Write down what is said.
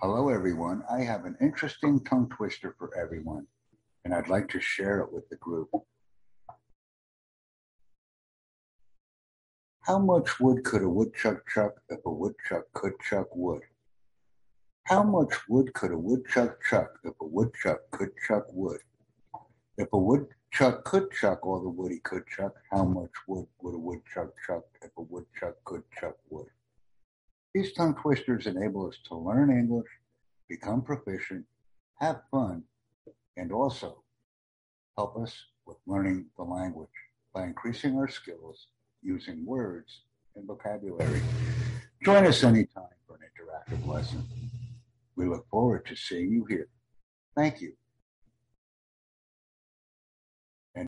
Hello, everyone. I have an interesting tongue twister for everyone, and I'd like to share it with the group. How much wood could a woodchuck chuck if a woodchuck could chuck wood? How much wood could a woodchuck chuck if a woodchuck could chuck wood? If a woodchuck could chuck all the wood he could chuck, how much wood would a woodchuck chuck if a woodchuck could chuck wood? These tongue twisters enable us to learn English, become proficient, have fun, and also help us with learning the language by increasing our skills using words and vocabulary. Join us anytime for an interactive lesson. We look forward to seeing you here. Thank you.